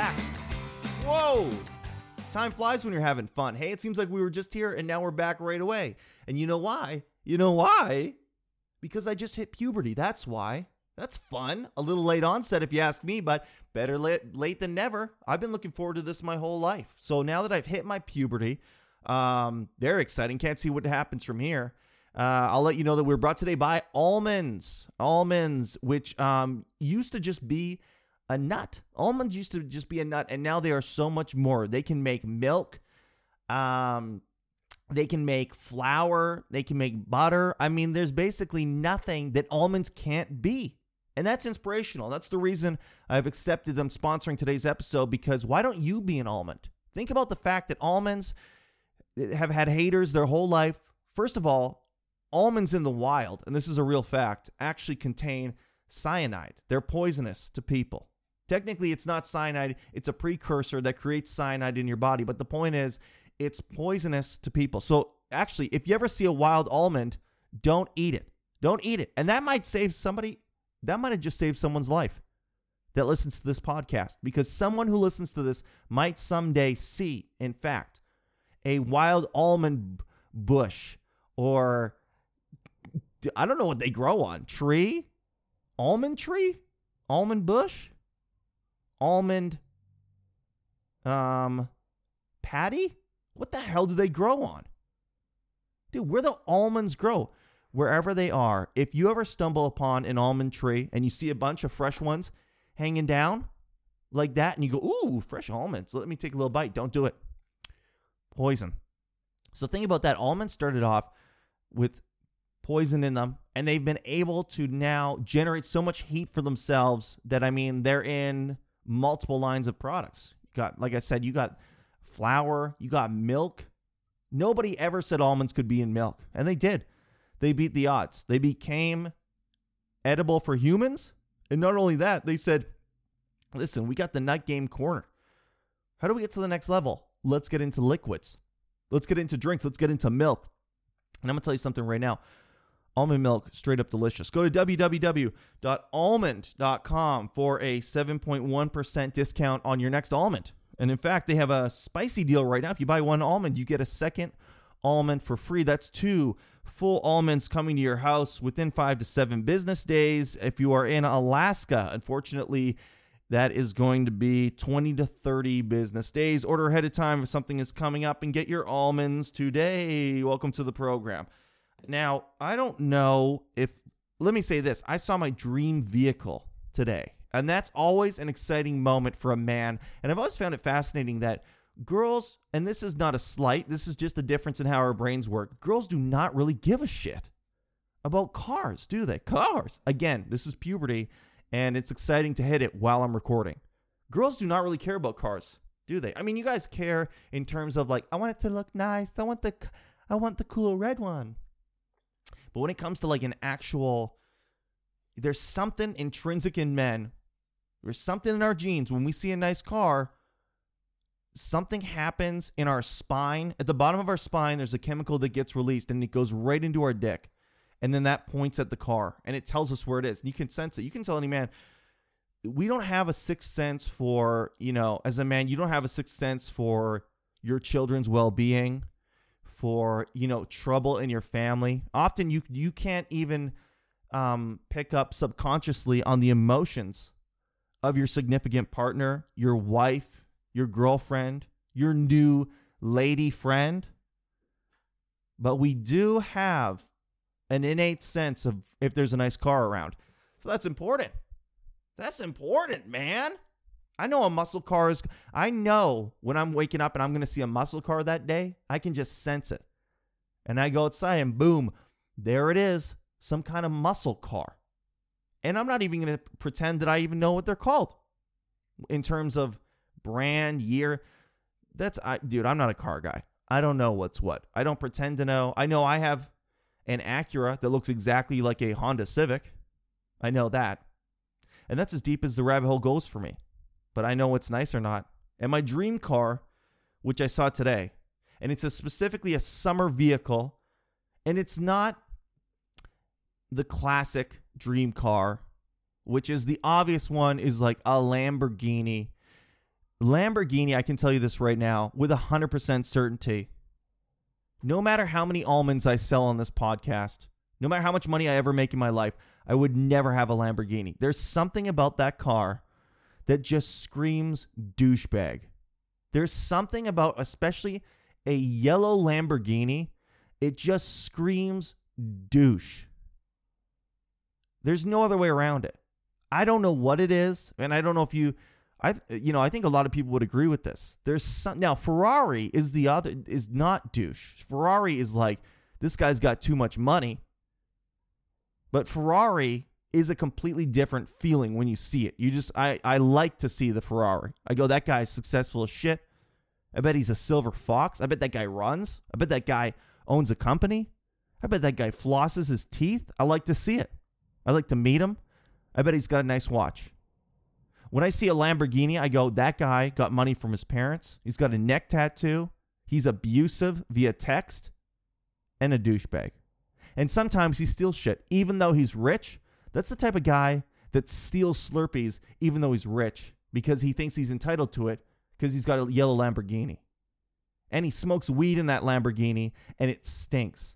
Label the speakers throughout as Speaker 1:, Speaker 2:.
Speaker 1: back. Whoa! Time flies when you're having fun. Hey, it seems like we were just here and now we're back right away. And you know why? You know why? Because I just hit puberty. That's why. That's fun. A little late onset, if you ask me, but better late, late than never. I've been looking forward to this my whole life. So now that I've hit my puberty, um, very exciting. Can't see what happens from here. Uh, I'll let you know that we're brought today by almonds. Almonds, which um, used to just be a nut. Almonds used to just be a nut, and now they are so much more. They can make milk. Um, they can make flour. They can make butter. I mean, there's basically nothing that almonds can't be. And that's inspirational. That's the reason I've accepted them sponsoring today's episode because why don't you be an almond? Think about the fact that almonds have had haters their whole life. First of all, almonds in the wild, and this is a real fact, actually contain cyanide. They're poisonous to people. Technically, it's not cyanide, it's a precursor that creates cyanide in your body. But the point is, it's poisonous to people. So, actually, if you ever see a wild almond, don't eat it. Don't eat it. And that might save somebody, that might have just saved someone's life that listens to this podcast because someone who listens to this might someday see, in fact, a wild almond bush or I don't know what they grow on. Tree? Almond tree? Almond bush? Almond um patty? What the hell do they grow on? Dude, where the almonds grow? Wherever they are. If you ever stumble upon an almond tree and you see a bunch of fresh ones hanging down like that and you go, "Ooh, fresh almonds. Let me take a little bite." Don't do it. Poison. So think about that. Almonds started off with poison in them, and they've been able to now generate so much heat for themselves that I mean they're in multiple lines of products. You got, like I said, you got flour, you got milk. Nobody ever said almonds could be in milk, and they did. They beat the odds. They became edible for humans, and not only that, they said, "Listen, we got the nut game corner. How do we get to the next level? Let's get into liquids. Let's get into drinks. Let's get into milk." And I'm gonna tell you something right now. Almond milk, straight up delicious. Go to www.almond.com for a 7.1% discount on your next almond. And in fact, they have a spicy deal right now. If you buy one almond, you get a second almond for free. That's two full almonds coming to your house within five to seven business days. If you are in Alaska, unfortunately, that is going to be 20 to 30 business days. Order ahead of time if something is coming up and get your almonds today. Welcome to the program. Now, I don't know if, let me say this I saw my dream vehicle today, and that's always an exciting moment for a man. And I've always found it fascinating that girls, and this is not a slight, this is just a difference in how our brains work. Girls do not really give a shit about cars, do they? Cars. Again, this is puberty, and it's exciting to hit it while I'm recording. Girls do not really care about cars, do they? I mean, you guys care in terms of like, I want it to look nice. I want the, I want the cool red one. But when it comes to like an actual, there's something intrinsic in men. There's something in our genes. When we see a nice car, something happens in our spine. At the bottom of our spine, there's a chemical that gets released and it goes right into our dick. And then that points at the car and it tells us where it is. And you can sense it. You can tell any man, we don't have a sixth sense for, you know, as a man, you don't have a sixth sense for your children's well being for you know trouble in your family. Often you you can't even um, pick up subconsciously on the emotions of your significant partner your wife your girlfriend your new lady friend. But we do have an innate sense of if there's a nice car around. So that's important. That's important man I know a muscle car is. I know when I'm waking up and I'm going to see a muscle car that day, I can just sense it. And I go outside and boom, there it is, some kind of muscle car. And I'm not even going to pretend that I even know what they're called in terms of brand, year. That's, I, dude, I'm not a car guy. I don't know what's what. I don't pretend to know. I know I have an Acura that looks exactly like a Honda Civic. I know that. And that's as deep as the rabbit hole goes for me but I know what's nice or not. And my dream car, which I saw today, and it's a specifically a summer vehicle, and it's not the classic dream car, which is the obvious one is like a Lamborghini. Lamborghini, I can tell you this right now with 100% certainty. No matter how many almonds I sell on this podcast, no matter how much money I ever make in my life, I would never have a Lamborghini. There's something about that car that just screams douchebag. There's something about, especially a yellow Lamborghini, it just screams douche. There's no other way around it. I don't know what it is, and I don't know if you I you know, I think a lot of people would agree with this. There's some now Ferrari is the other is not douche. Ferrari is like this guy's got too much money. But Ferrari is a completely different feeling when you see it. You just I I like to see the Ferrari. I go that guy's successful as shit. I bet he's a silver fox. I bet that guy runs. I bet that guy owns a company. I bet that guy flosses his teeth. I like to see it. I like to meet him. I bet he's got a nice watch. When I see a Lamborghini, I go, that guy got money from his parents. He's got a neck tattoo. He's abusive via text and a douchebag. And sometimes he steals shit. Even though he's rich, that's the type of guy that steals Slurpees even though he's rich because he thinks he's entitled to it because he's got a yellow Lamborghini. And he smokes weed in that Lamborghini and it stinks.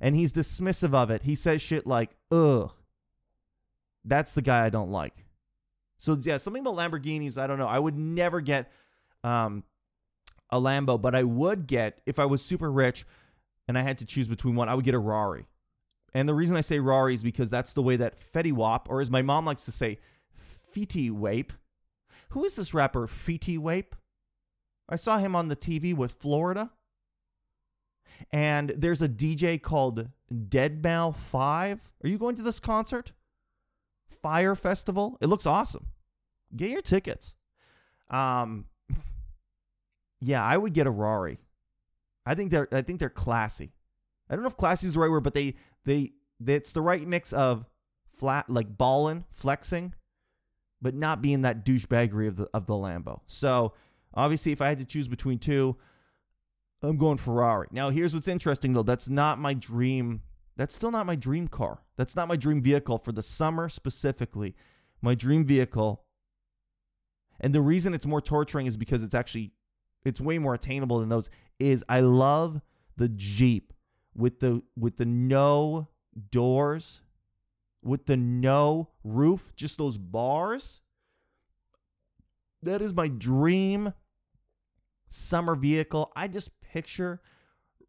Speaker 1: And he's dismissive of it. He says shit like, ugh. That's the guy I don't like. So yeah, something about Lamborghinis, I don't know. I would never get um, a Lambo, but I would get if I was super rich and I had to choose between one, I would get a Rari. And the reason I say Rari is because that's the way that Fetty Wap, or as my mom likes to say, Fetty Wape. Who is this rapper, Fetty Wape? I saw him on the TV with Florida. And there's a DJ called Deadmau5. Are you going to this concert? Fyre Festival. It looks awesome. Get your tickets. Um, yeah, I would get a Rari. I think they're I think they're classy. I don't know if classy is the right word, but they, they it's the right mix of flat like balling, flexing, but not being that douchebaggery of the of the Lambo. So obviously, if I had to choose between two, I'm going Ferrari. Now, here's what's interesting though. That's not my dream that's still not my dream car. That's not my dream vehicle for the summer specifically. My dream vehicle and the reason it's more torturing is because it's actually it's way more attainable than those is I love the Jeep with the with the no doors with the no roof, just those bars. That is my dream summer vehicle. I just picture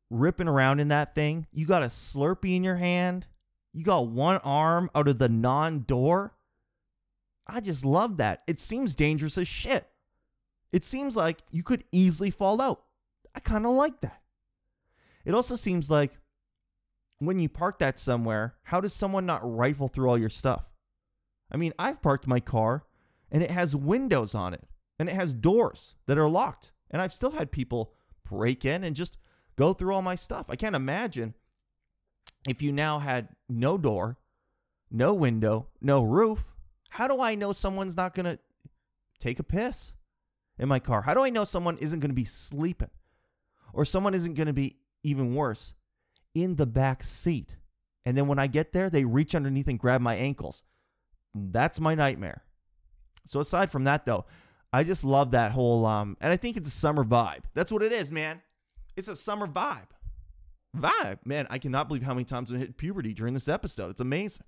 Speaker 1: ripping around in that thing. You got a Slurpee in your hand. You got one arm out of the non door. I just love that. It seems dangerous as shit. It seems like you could easily fall out. I kind of like that. It also seems like when you park that somewhere, how does someone not rifle through all your stuff? I mean, I've parked my car and it has windows on it and it has doors that are locked. And I've still had people break in and just go through all my stuff. I can't imagine if you now had no door, no window, no roof. How do I know someone's not going to take a piss in my car? How do I know someone isn't going to be sleeping? Or someone isn't going to be even worse in the back seat. And then when I get there, they reach underneath and grab my ankles. That's my nightmare. So aside from that though, I just love that whole um and I think it's a summer vibe. That's what it is, man. It's a summer vibe. Vibe. Man, I cannot believe how many times I hit puberty during this episode. It's amazing.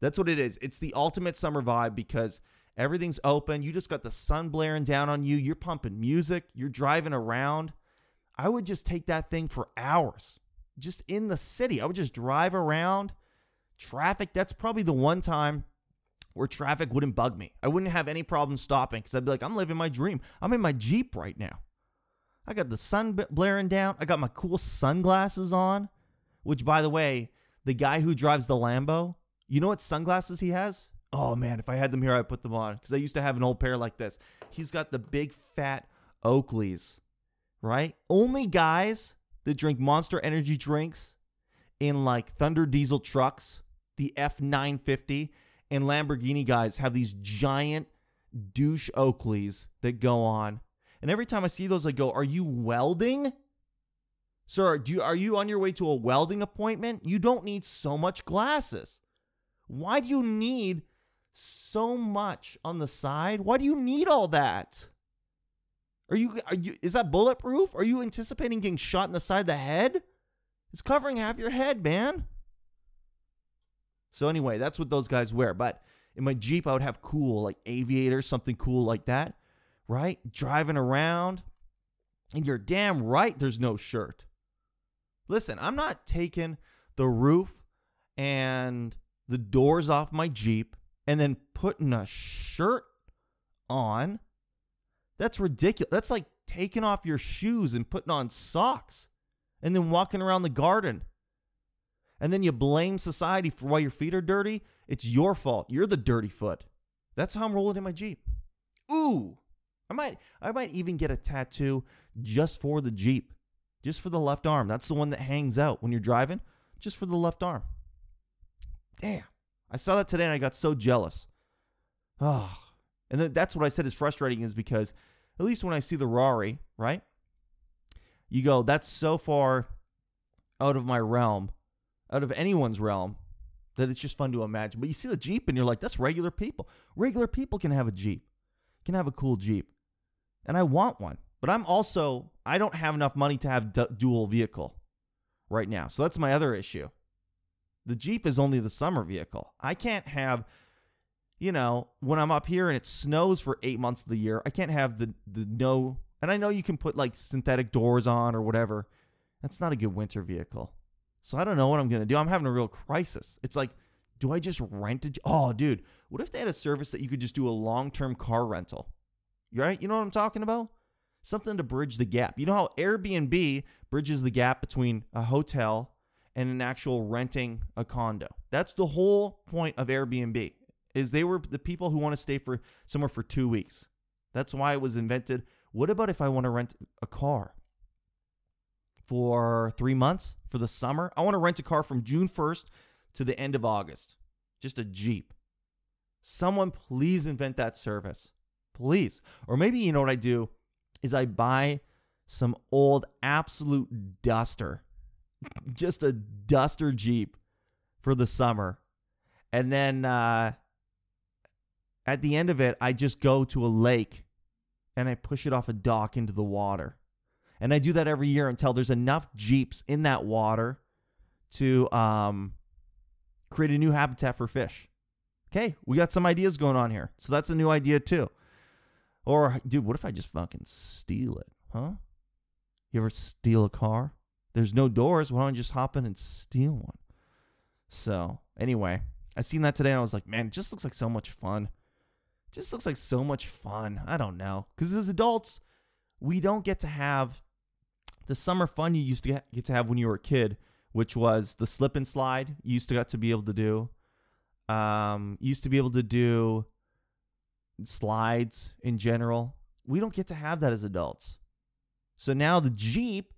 Speaker 1: That's what it is. It's the ultimate summer vibe because everything's open. You just got the sun blaring down on you. You're pumping music. You're driving around. I would just take that thing for hours just in the city. I would just drive around. Traffic, that's probably the one time where traffic wouldn't bug me. I wouldn't have any problem stopping because I'd be like, I'm living my dream. I'm in my Jeep right now. I got the sun blaring down. I got my cool sunglasses on, which, by the way, the guy who drives the Lambo, you know what sunglasses he has? Oh man, if I had them here, I'd put them on because I used to have an old pair like this. He's got the big fat Oakleys, right? Only guys that drink monster energy drinks in like Thunder Diesel trucks, the F950, and Lamborghini guys have these giant douche Oakleys that go on and every time I see those, I go, Are you welding? Sir, do you, are you on your way to a welding appointment? You don't need so much glasses. Why do you need so much on the side? Why do you need all that? Are you are you is that bulletproof? Are you anticipating getting shot in the side of the head? It's covering half your head, man. So anyway, that's what those guys wear. But in my Jeep, I would have cool like aviators, something cool like that, right? Driving around, and you're damn right there's no shirt. Listen, I'm not taking the roof and the doors off my Jeep and then putting a shirt on. That's ridiculous. That's like taking off your shoes and putting on socks and then walking around the garden. And then you blame society for why your feet are dirty. It's your fault. You're the dirty foot. That's how I'm rolling in my Jeep. Ooh. I might I might even get a tattoo just for the Jeep. Just for the left arm. That's the one that hangs out when you're driving. Just for the left arm. Damn. I saw that today and I got so jealous. Oh. And that's what I said is frustrating is because at least when I see the Rari, right? You go, that's so far out of my realm, out of anyone's realm, that it's just fun to imagine. But you see the Jeep and you're like, that's regular people. Regular people can have a Jeep, can have a cool Jeep. And I want one. But I'm also, I don't have enough money to have du- dual vehicle right now. So that's my other issue. The Jeep is only the summer vehicle. I can't have you know, when I'm up here and it snows for eight months of the year, I can't have the the no. And I know you can put like synthetic doors on or whatever. That's not a good winter vehicle. So I don't know what I'm gonna do. I'm having a real crisis. It's like, do I just rent a? Oh, dude, what if they had a service that you could just do a long term car rental? Right? You know what I'm talking about? Something to bridge the gap. You know how Airbnb bridges the gap between a hotel and an actual renting a condo. That's the whole point of Airbnb is they were the people who want to stay for somewhere for two weeks. That's why it was invented. What about if I want to rent a car for three months for the summer? I want to rent a car from June 1st to the end of August. Just a Jeep. Someone please invent that service. Please. Or maybe you know what I do is I buy some old absolute duster. Just a duster Jeep for the summer. And then uh at the end of it, I just go to a lake and I push it off a dock into the water. And I do that every year until there's enough Jeeps in that water to um, create a new habitat for fish. Okay, we got some ideas going on here. So that's a new idea too. Or, dude, what if I just fucking steal it? Huh? You ever steal a car? There's no doors. Why don't you just hop in and steal one? So, anyway, I seen that today and I was like, man, it just looks like so much fun just looks like so much fun. I don't know. Because as adults, we don't get to have the summer fun you used to get to have when you were a kid, which was the slip and slide you used to get to be able to do. Um, used to be able to do slides in general. We don't get to have that as adults. So now the Jeep,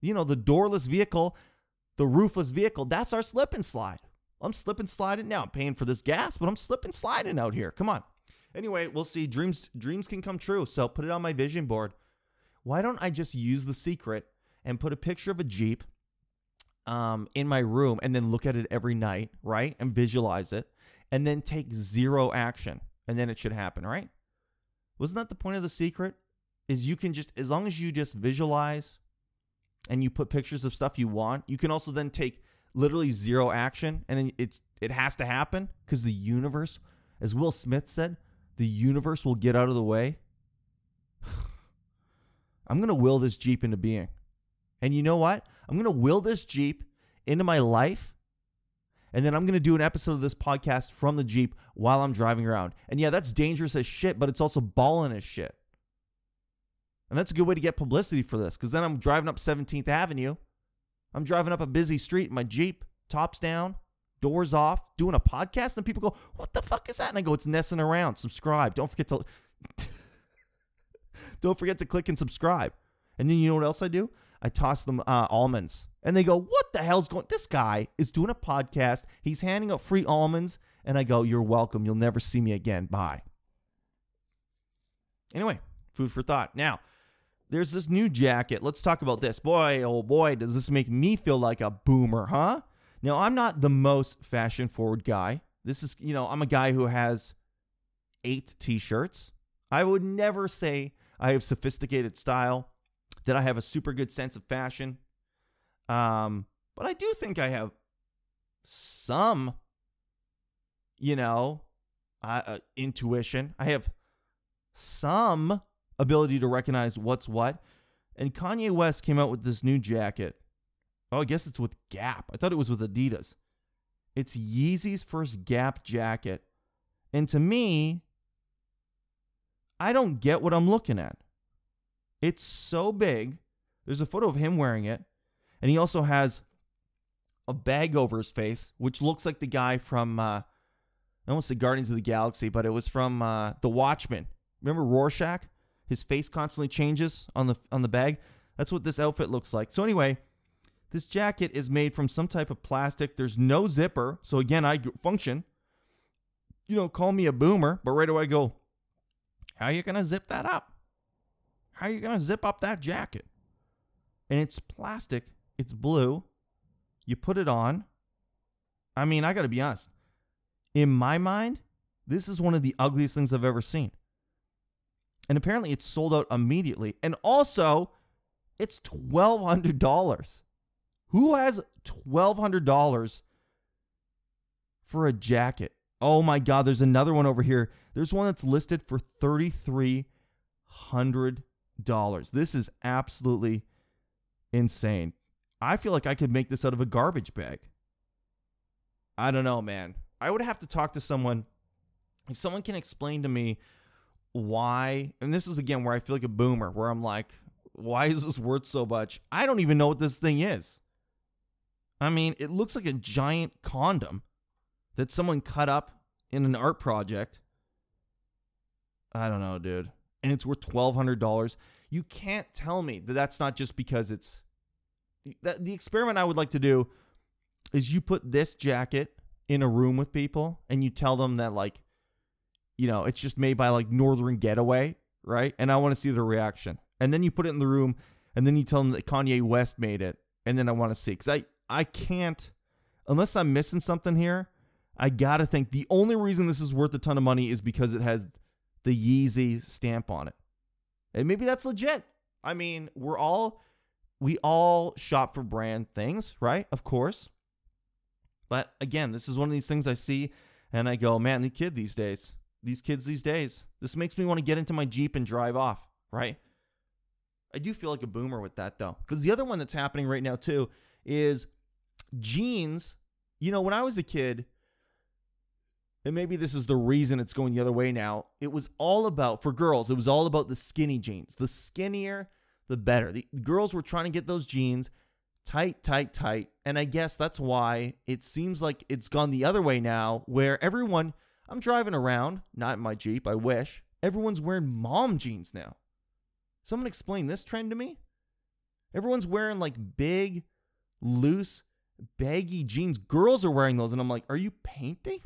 Speaker 1: you know, the doorless vehicle, the roofless vehicle, that's our slip and slide. I'm slipping sliding now. I'm paying for this gas, but I'm slipping sliding out here. Come on. Anyway, we'll see. Dreams dreams can come true. So put it on my vision board. Why don't I just use the secret and put a picture of a Jeep um, in my room and then look at it every night, right? And visualize it and then take zero action. And then it should happen, right? Wasn't that the point of the secret? Is you can just, as long as you just visualize and you put pictures of stuff you want, you can also then take literally zero action, and it's it has to happen because the universe, as Will Smith said, the universe will get out of the way. I'm gonna will this Jeep into being, and you know what? I'm gonna will this Jeep into my life, and then I'm gonna do an episode of this podcast from the Jeep while I'm driving around. And yeah, that's dangerous as shit, but it's also balling as shit. And that's a good way to get publicity for this because then I'm driving up 17th Avenue I'm driving up a busy street in my Jeep, tops down, doors off, doing a podcast, and people go, "What the fuck is that?" And I go, "It's Nessing Around." Subscribe. Don't forget to don't forget to click and subscribe. And then you know what else I do? I toss them uh, almonds, and they go, "What the hell's going?" This guy is doing a podcast. He's handing out free almonds, and I go, "You're welcome. You'll never see me again. Bye." Anyway, food for thought. Now, there's this new jacket. Let's talk about this. Boy, oh boy, does this make me feel like a boomer, huh? Now, I'm not the most fashion forward guy. This is, you know, I'm a guy who has eight t shirts. I would never say I have sophisticated style, that I have a super good sense of fashion. Um, but I do think I have some, you know, uh, uh, intuition. I have some ability to recognize what's what. And Kanye West came out with this new jacket. Oh, I guess it's with Gap. I thought it was with Adidas. It's Yeezy's first Gap jacket. And to me, I don't get what I'm looking at. It's so big. There's a photo of him wearing it. And he also has a bag over his face, which looks like the guy from, uh, I almost said Guardians of the Galaxy, but it was from uh, The Watchmen. Remember Rorschach? His face constantly changes on the on the bag. That's what this outfit looks like. So anyway, this jacket is made from some type of plastic. There's no zipper. So again, I function. You know, call me a boomer, but right away I go, how are you going to zip that up? How are you going to zip up that jacket? And it's plastic. It's blue. You put it on. I mean, I got to be honest. In my mind, this is one of the ugliest things I've ever seen. And apparently it's sold out immediately. And also, it's $1,200. Who has $1,200 for a jacket? Oh my God, there's another one over here. There's one that's listed for $3,300. This is absolutely insane. I feel like I could make this out of a garbage bag. I don't know, man. I would have to talk to someone. If someone can explain to me why, and this is again where I feel like a boomer, where I'm like, why is this worth so much? I don't even know what this thing is. I mean, it looks like a giant condom that someone cut up in an art project. I don't know, dude. And it's worth $1,200. You can't tell me that that's not just because it's. That, the experiment I would like to do is you put this jacket in a room with people and you tell them that, like, you know, it's just made by like Northern Getaway, right? And I want to see their reaction. And then you put it in the room and then you tell them that Kanye West made it. And then I want to see. Because I, I can't, unless I'm missing something here, I got to think the only reason this is worth a ton of money is because it has the Yeezy stamp on it. And maybe that's legit. I mean, we're all, we all shop for brand things, right? Of course. But again, this is one of these things I see and I go, man, the kid these days, these kids these days. This makes me want to get into my Jeep and drive off, right? I do feel like a boomer with that though. Because the other one that's happening right now too is jeans. You know, when I was a kid, and maybe this is the reason it's going the other way now, it was all about, for girls, it was all about the skinny jeans. The skinnier, the better. The, the girls were trying to get those jeans tight, tight, tight. And I guess that's why it seems like it's gone the other way now, where everyone I'm driving around, not in my Jeep, I wish. Everyone's wearing mom jeans now. Someone explain this trend to me. Everyone's wearing like big, loose, baggy jeans. Girls are wearing those, and I'm like, are you painting?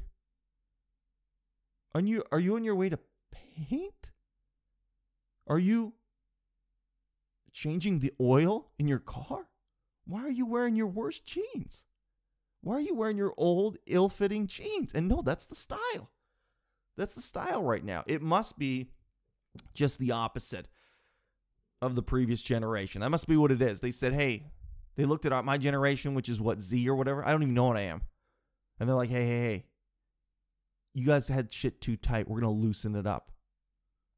Speaker 1: Are you are you on your way to paint? Are you changing the oil in your car? Why are you wearing your worst jeans? Why are you wearing your old, ill fitting jeans? And no, that's the style. That's the style right now. It must be just the opposite of the previous generation. That must be what it is. They said, hey, they looked at my generation, which is what, Z or whatever. I don't even know what I am. And they're like, hey, hey, hey, you guys had shit too tight. We're going to loosen it up.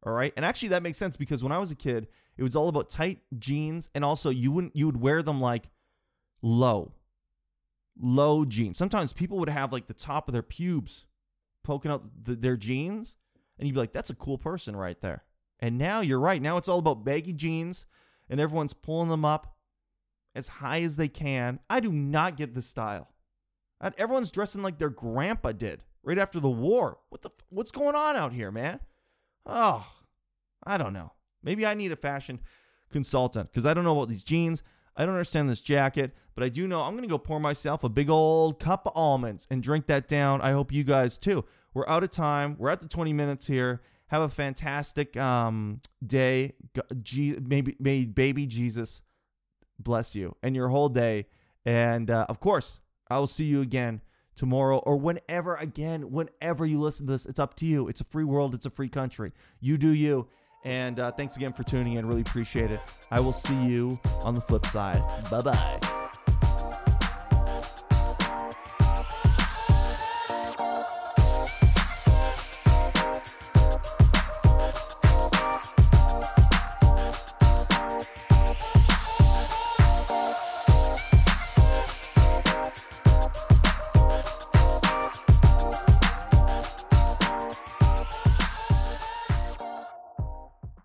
Speaker 1: All right. And actually, that makes sense because when I was a kid, it was all about tight jeans. And also, you wouldn't, you would wear them like low low jeans. Sometimes people would have like the top of their pubes poking out the, their jeans, and you'd be like, that's a cool person right there. And now you're right. Now it's all about baggy jeans, and everyone's pulling them up as high as they can. I do not get this style. Everyone's dressing like their grandpa did right after the war. What the what's going on out here, man? Oh, I don't know. Maybe I need a fashion consultant because I don't know about these jeans. I don't understand this jacket, but I do know I'm going to go pour myself a big old cup of almonds and drink that down. I hope you guys too. We're out of time. We're at the 20 minutes here. Have a fantastic um, day. Maybe, may baby Jesus bless you and your whole day. And uh, of course, I will see you again tomorrow or whenever again, whenever you listen to this. It's up to you. It's a free world. It's a free country. You do you. And uh, thanks again for tuning in. Really appreciate it. I will see you on the flip side. Bye bye.